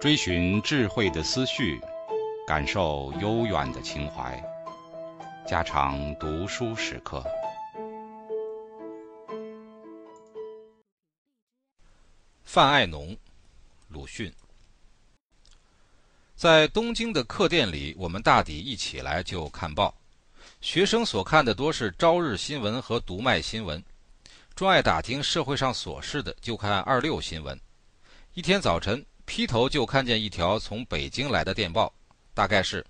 追寻智慧的思绪，感受悠远的情怀，家常读书时刻。范爱农，鲁迅。在东京的客店里，我们大抵一起来就看报。学生所看的多是朝日新闻和读卖新闻，专爱打听社会上琐事的就看二六新闻。一天早晨。劈头就看见一条从北京来的电报，大概是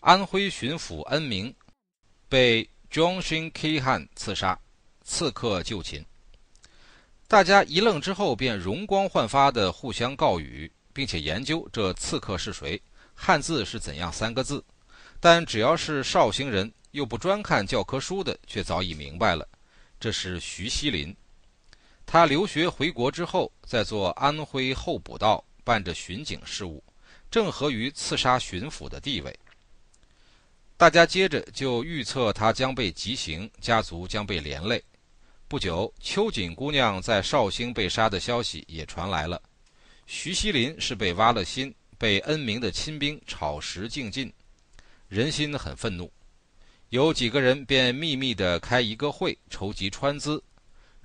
安徽巡抚恩明被 John Shin K 汉刺杀，刺客就擒。大家一愣之后，便容光焕发的互相告语，并且研究这刺客是谁，汉字是怎样三个字。但只要是绍兴人，又不专看教科书的，却早已明白了，这是徐锡林。他留学回国之后，在做安徽候补道。办着巡警事务，正合于刺杀巡抚的地位。大家接着就预测他将被极刑，家族将被连累。不久，秋瑾姑娘在绍兴被杀的消息也传来了。徐锡林是被挖了心，被恩明的亲兵炒食尽尽，人心很愤怒。有几个人便秘密地开一个会，筹集川资。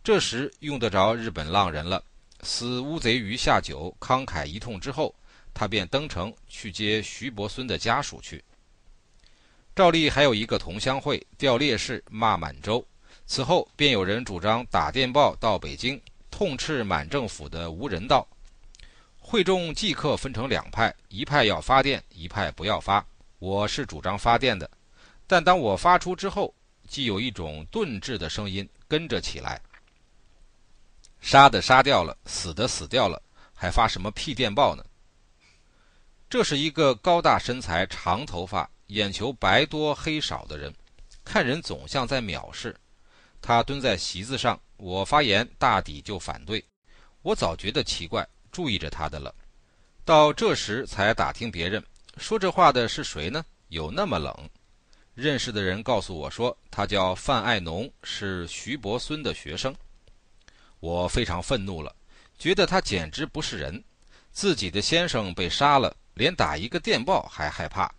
这时用得着日本浪人了。死乌贼鱼下酒，慷慨一通之后，他便登城去接徐伯孙的家属去。照例还有一个同乡会，调烈士骂满洲。此后便有人主张打电报到北京，痛斥满政府的无人道。会众即刻分成两派，一派要发电，一派不要发。我是主张发电的，但当我发出之后，既有一种顿滞的声音跟着起来。杀的杀掉了，死的死掉了，还发什么屁电报呢？这是一个高大身材、长头发、眼球白多黑少的人，看人总像在藐视。他蹲在席子上，我发言大抵就反对。我早觉得奇怪，注意着他的了。到这时才打听别人说这话的是谁呢？有那么冷？认识的人告诉我说，他叫范爱农，是徐伯孙的学生。我非常愤怒了，觉得他简直不是人。自己的先生被杀了，连打一个电报还害怕，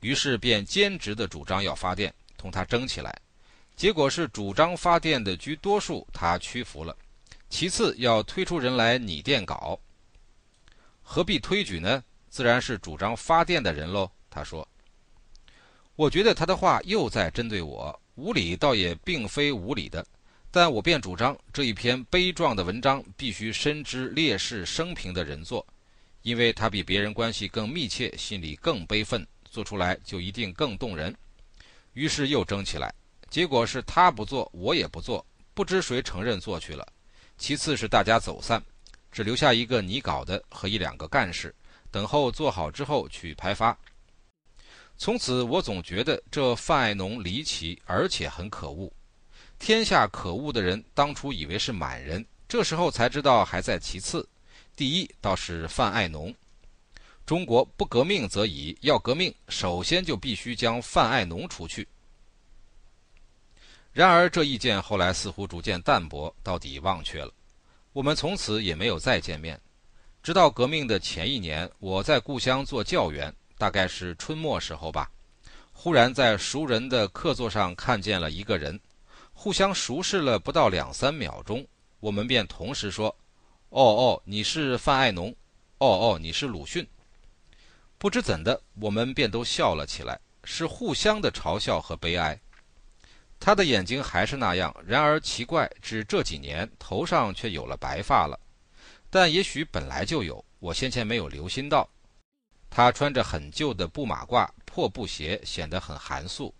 于是便坚持的主张要发电，同他争起来。结果是主张发电的居多数，他屈服了。其次要推出人来拟电稿，何必推举呢？自然是主张发电的人喽。他说：“我觉得他的话又在针对我，无理倒也并非无理的。”但我便主张这一篇悲壮的文章必须深知烈士生平的人做，因为他比别人关系更密切，心里更悲愤，做出来就一定更动人。于是又争起来，结果是他不做，我也不做，不知谁承认做去了。其次是大家走散，只留下一个拟稿的和一两个干事，等候做好之后去拍发。从此我总觉得这范爱农离奇，而且很可恶。天下可恶的人，当初以为是满人，这时候才知道还在其次。第一倒是范爱农。中国不革命则已，要革命，首先就必须将范爱农除去。然而这意见后来似乎逐渐淡薄，到底忘却了。我们从此也没有再见面。直到革命的前一年，我在故乡做教员，大概是春末时候吧，忽然在熟人的客座上看见了一个人。互相熟视了不到两三秒钟，我们便同时说：“哦哦，你是范爱农，哦哦，你是鲁迅。”不知怎的，我们便都笑了起来，是互相的嘲笑和悲哀。他的眼睛还是那样，然而奇怪，只这几年头上却有了白发了。但也许本来就有，我先前没有留心到。他穿着很旧的布马褂、破布鞋，显得很寒素。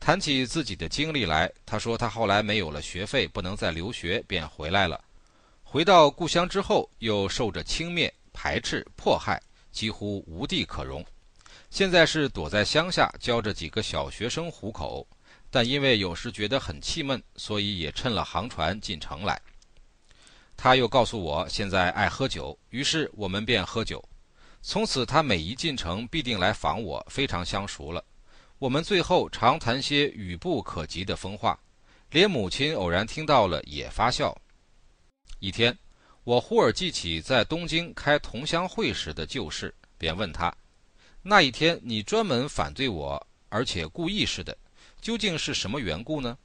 谈起自己的经历来，他说他后来没有了学费，不能再留学，便回来了。回到故乡之后，又受着轻蔑、排斥、迫害，几乎无地可容。现在是躲在乡下教着几个小学生糊口，但因为有时觉得很气闷，所以也乘了航船进城来。他又告诉我现在爱喝酒，于是我们便喝酒。从此他每一进城必定来访我，非常相熟了。我们最后常谈些语不可及的疯话，连母亲偶然听到了也发笑。一天，我忽而记起在东京开同乡会时的旧事，便问他：“那一天你专门反对我，而且故意似的，究竟是什么缘故呢？”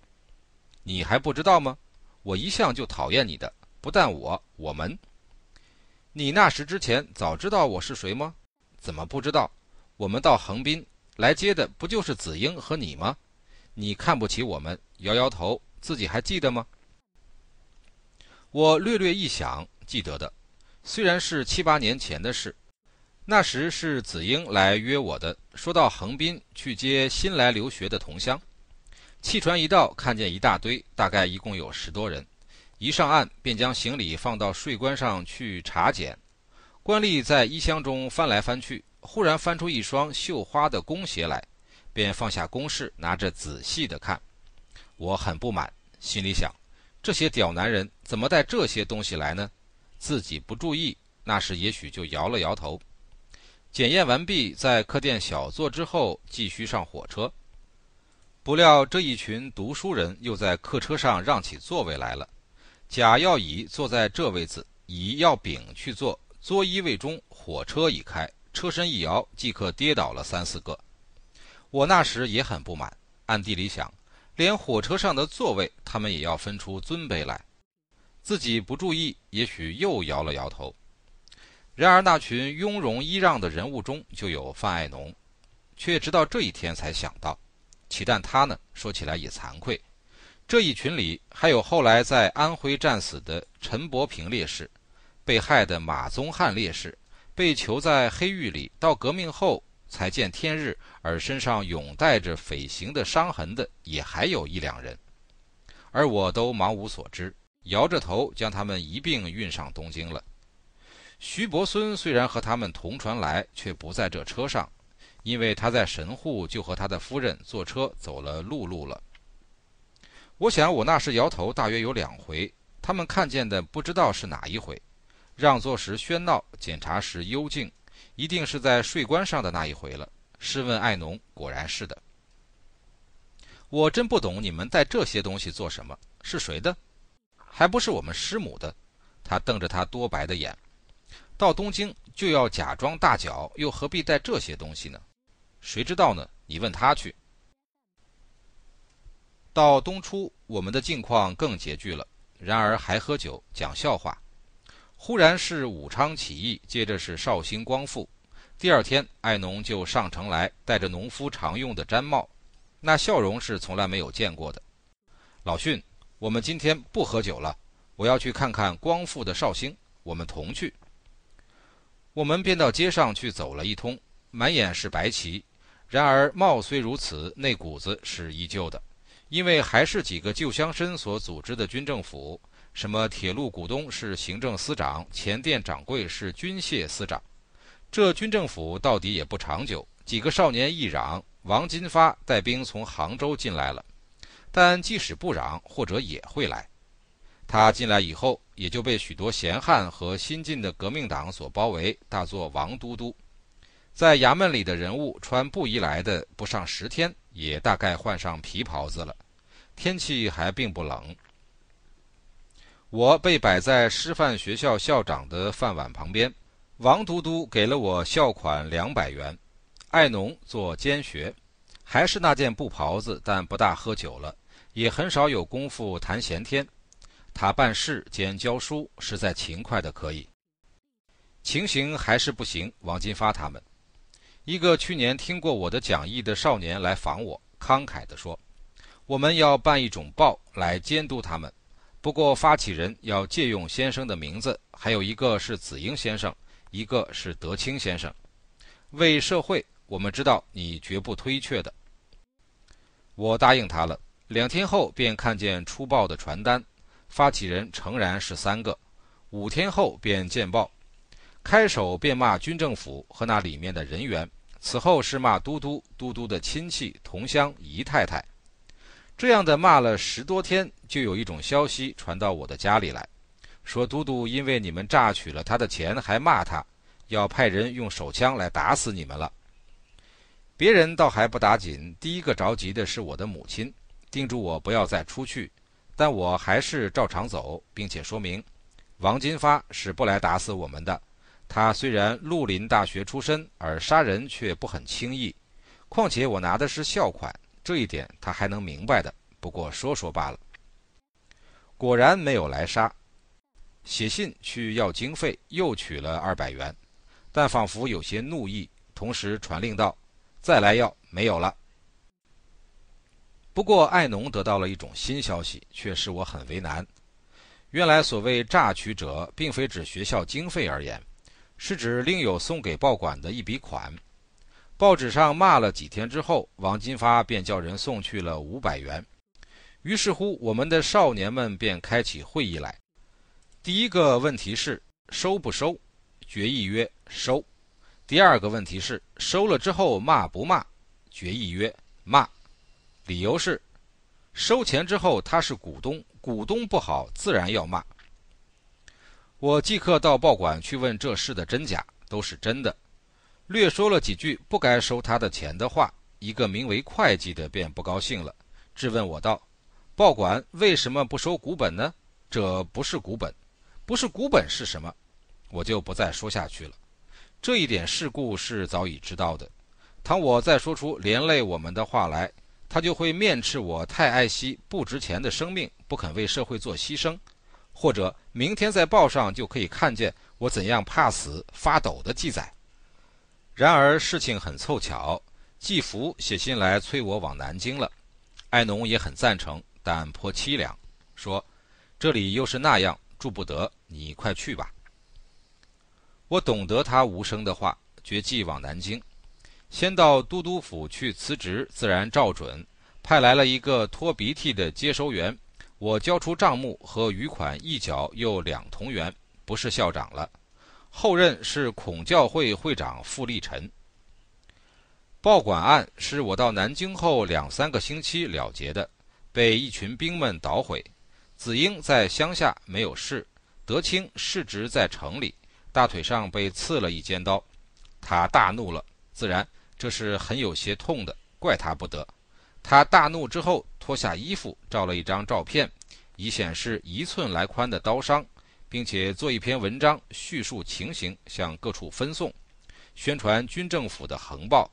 你还不知道吗？我一向就讨厌你的，不但我，我们。你那时之前早知道我是谁吗？怎么不知道？我们到横滨来接的不就是子英和你吗？你看不起我们，摇摇头，自己还记得吗？我略略一想，记得的，虽然是七八年前的事，那时是子英来约我的，说到横滨去接新来留学的同乡。汽船一到，看见一大堆，大概一共有十多人。一上岸，便将行李放到税关上去查检。官吏在衣箱中翻来翻去，忽然翻出一双绣花的工鞋来，便放下公事，拿着仔细的看。我很不满，心里想。这些屌男人怎么带这些东西来呢？自己不注意，那时也许就摇了摇头。检验完毕，在客店小坐之后，继续上火车。不料这一群读书人又在客车上让起座位来了。甲要乙坐在这位子，乙要丙去坐。作揖位中，火车已开，车身一摇，即刻跌倒了三四个。我那时也很不满，暗地里想。连火车上的座位，他们也要分出尊卑来。自己不注意，也许又摇了摇头。然而那群雍容揖让的人物中，就有范爱农，却直到这一天才想到。岂但他呢？说起来也惭愧。这一群里还有后来在安徽战死的陈伯平烈士，被害的马宗汉烈士，被囚在黑狱里，到革命后。才见天日，而身上永带着匪刑的伤痕的，也还有一两人，而我都茫无所知，摇着头将他们一并运上东京了。徐伯孙虽然和他们同船来，却不在这车上，因为他在神户就和他的夫人坐车走了陆路了。我想我那时摇头大约有两回，他们看见的不知道是哪一回，让座时喧闹，检查时幽静。一定是在税关上的那一回了。试问爱农，果然是的。我真不懂你们带这些东西做什么？是谁的？还不是我们师母的。他瞪着他多白的眼。到东京就要假装大脚，又何必带这些东西呢？谁知道呢？你问他去。到冬初，我们的境况更拮据了，然而还喝酒讲笑话。忽然是武昌起义，接着是绍兴光复。第二天，爱农就上城来，戴着农夫常用的毡帽，那笑容是从来没有见过的。老训，我们今天不喝酒了，我要去看看光复的绍兴，我们同去。我们便到街上去走了一通，满眼是白旗，然而貌虽如此，那骨子是依旧的，因为还是几个旧乡绅所组织的军政府。什么铁路股东是行政司长，前店掌柜是军械司长，这军政府到底也不长久。几个少年一嚷，王金发带兵从杭州进来了。但即使不嚷，或者也会来。他进来以后，也就被许多闲汉和新进的革命党所包围，大作王都督。在衙门里的人物，穿布衣来的不上十天，也大概换上皮袍子了。天气还并不冷。我被摆在师范学校校长的饭碗旁边，王都督给了我校款两百元。爱农做监学，还是那件布袍子，但不大喝酒了，也很少有功夫谈闲天。他办事兼教书，实在勤快的可以。情形还是不行。王金发他们，一个去年听过我的讲义的少年来访我，慷慨地说：“我们要办一种报来监督他们。”不过，发起人要借用先生的名字，还有一个是子英先生，一个是德清先生。为社会，我们知道你绝不推却的。我答应他了。两天后便看见出报的传单，发起人诚然是三个。五天后便见报，开首便骂军政府和那里面的人员，此后是骂都督、都督的亲戚、同乡、姨太太。这样的骂了十多天，就有一种消息传到我的家里来，说都督因为你们榨取了他的钱，还骂他，要派人用手枪来打死你们了。别人倒还不打紧，第一个着急的是我的母亲，叮嘱我不要再出去，但我还是照常走，并且说明，王金发是不来打死我们的。他虽然绿林大学出身，而杀人却不很轻易。况且我拿的是校款，这一点他还能明白的。不过说说罢了。果然没有来杀，写信去要经费，又取了二百元，但仿佛有些怒意，同时传令道：“再来要，没有了。”不过艾农得到了一种新消息，却使我很为难。原来所谓诈取者，并非指学校经费而言。是指另有送给报馆的一笔款，报纸上骂了几天之后，王金发便叫人送去了五百元。于是乎，我们的少年们便开起会议来。第一个问题是收不收，决议曰收；第二个问题是收了之后骂不骂，决议曰骂。理由是收钱之后他是股东，股东不好，自然要骂。我即刻到报馆去问这事的真假，都是真的。略说了几句不该收他的钱的话，一个名为会计的便不高兴了，质问我道：“报馆为什么不收股本呢？这不是股本，不是股本是什么？”我就不再说下去了。这一点事故是早已知道的。倘我再说出连累我们的话来，他就会面斥我太爱惜不值钱的生命，不肯为社会做牺牲。或者明天在报上就可以看见我怎样怕死发抖的记载。然而事情很凑巧，季福写信来催我往南京了。艾农也很赞成，但颇凄凉，说：“这里又是那样，住不得，你快去吧。”我懂得他无声的话，决计往南京。先到都督府去辞职，自然照准，派来了一个拖鼻涕的接收员。我交出账目和余款一角又两同元，不是校长了。后任是孔教会会长傅立臣。报馆案是我到南京后两三个星期了结的，被一群兵们捣毁。子英在乡下没有事，德清世职在城里，大腿上被刺了一尖刀。他大怒了，自然这是很有些痛的，怪他不得。他大怒之后。脱下衣服，照了一张照片，以显示一寸来宽的刀伤，并且做一篇文章叙述情形，向各处分送，宣传军政府的横暴。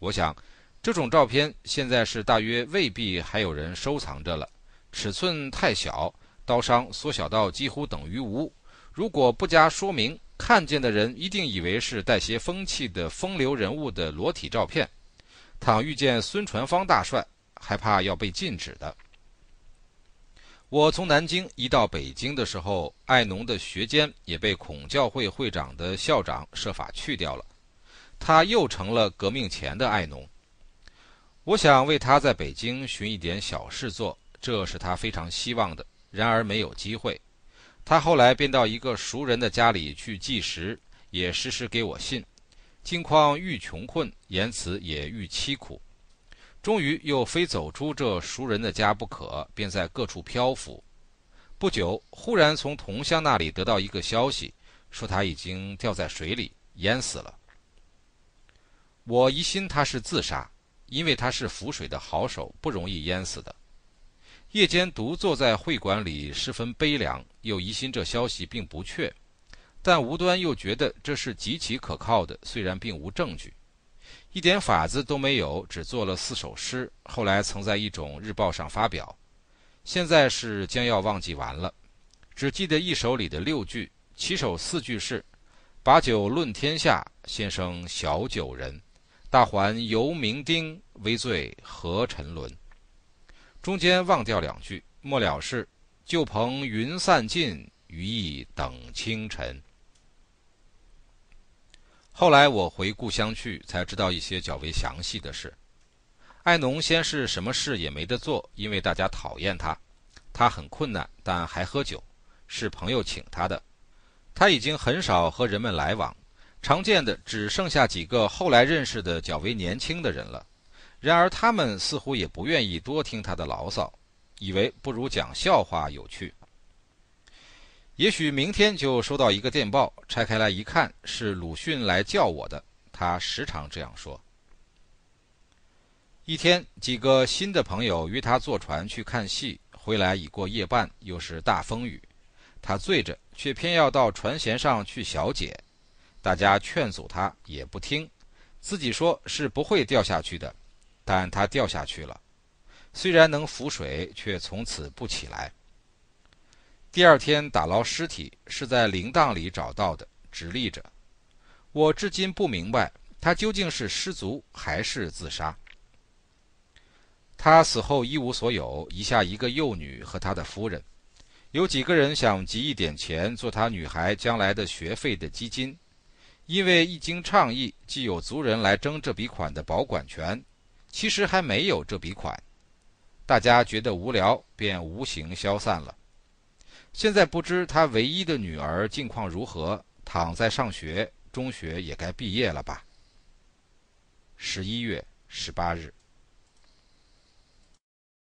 我想，这种照片现在是大约未必还有人收藏着了。尺寸太小，刀伤缩小到几乎等于无。如果不加说明，看见的人一定以为是带些风气的风流人物的裸体照片。倘遇见孙传芳大帅，还怕要被禁止的。我从南京一到北京的时候，艾农的学监也被孔教会会长的校长设法去掉了，他又成了革命前的艾农。我想为他在北京寻一点小事做，这是他非常希望的。然而没有机会。他后来便到一个熟人的家里去计时，也时时给我信，境况愈穷困，言辞也愈凄苦。终于又非走出这熟人的家不可，便在各处漂浮。不久，忽然从同乡那里得到一个消息，说他已经掉在水里淹死了。我疑心他是自杀，因为他是浮水的好手，不容易淹死的。夜间独坐在会馆里，十分悲凉，又疑心这消息并不确，但无端又觉得这是极其可靠的，虽然并无证据。一点法子都没有，只做了四首诗。后来曾在一种日报上发表，现在是将要忘记完了，只记得一首里的六句，起首四句是：“把酒论天下，先生小酒人，大环犹明丁，微醉何沉沦。”中间忘掉两句，末了是：“旧朋云散尽，余意等清晨。”后来我回故乡去，才知道一些较为详细的事。艾农先是什么事也没得做，因为大家讨厌他。他很困难，但还喝酒，是朋友请他的。他已经很少和人们来往，常见的只剩下几个后来认识的较为年轻的人了。然而他们似乎也不愿意多听他的牢骚，以为不如讲笑话有趣。也许明天就收到一个电报，拆开来一看，是鲁迅来叫我的。他时常这样说。一天，几个新的朋友约他坐船去看戏，回来已过夜半，又是大风雨。他醉着，却偏要到船舷上去小解，大家劝阻他也不听，自己说是不会掉下去的，但他掉下去了，虽然能浮水，却从此不起来。第二天打捞尸体是在铃铛里找到的，直立着。我至今不明白他究竟是失足还是自杀。他死后一无所有，遗下一个幼女和他的夫人。有几个人想集一点钱做他女孩将来的学费的基金，因为一经倡议，既有族人来争这笔款的保管权，其实还没有这笔款。大家觉得无聊，便无形消散了。现在不知他唯一的女儿近况如何，躺在上学，中学也该毕业了吧。十一月十八日。